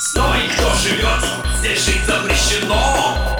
Стой, кто живет, здесь жить запрещено.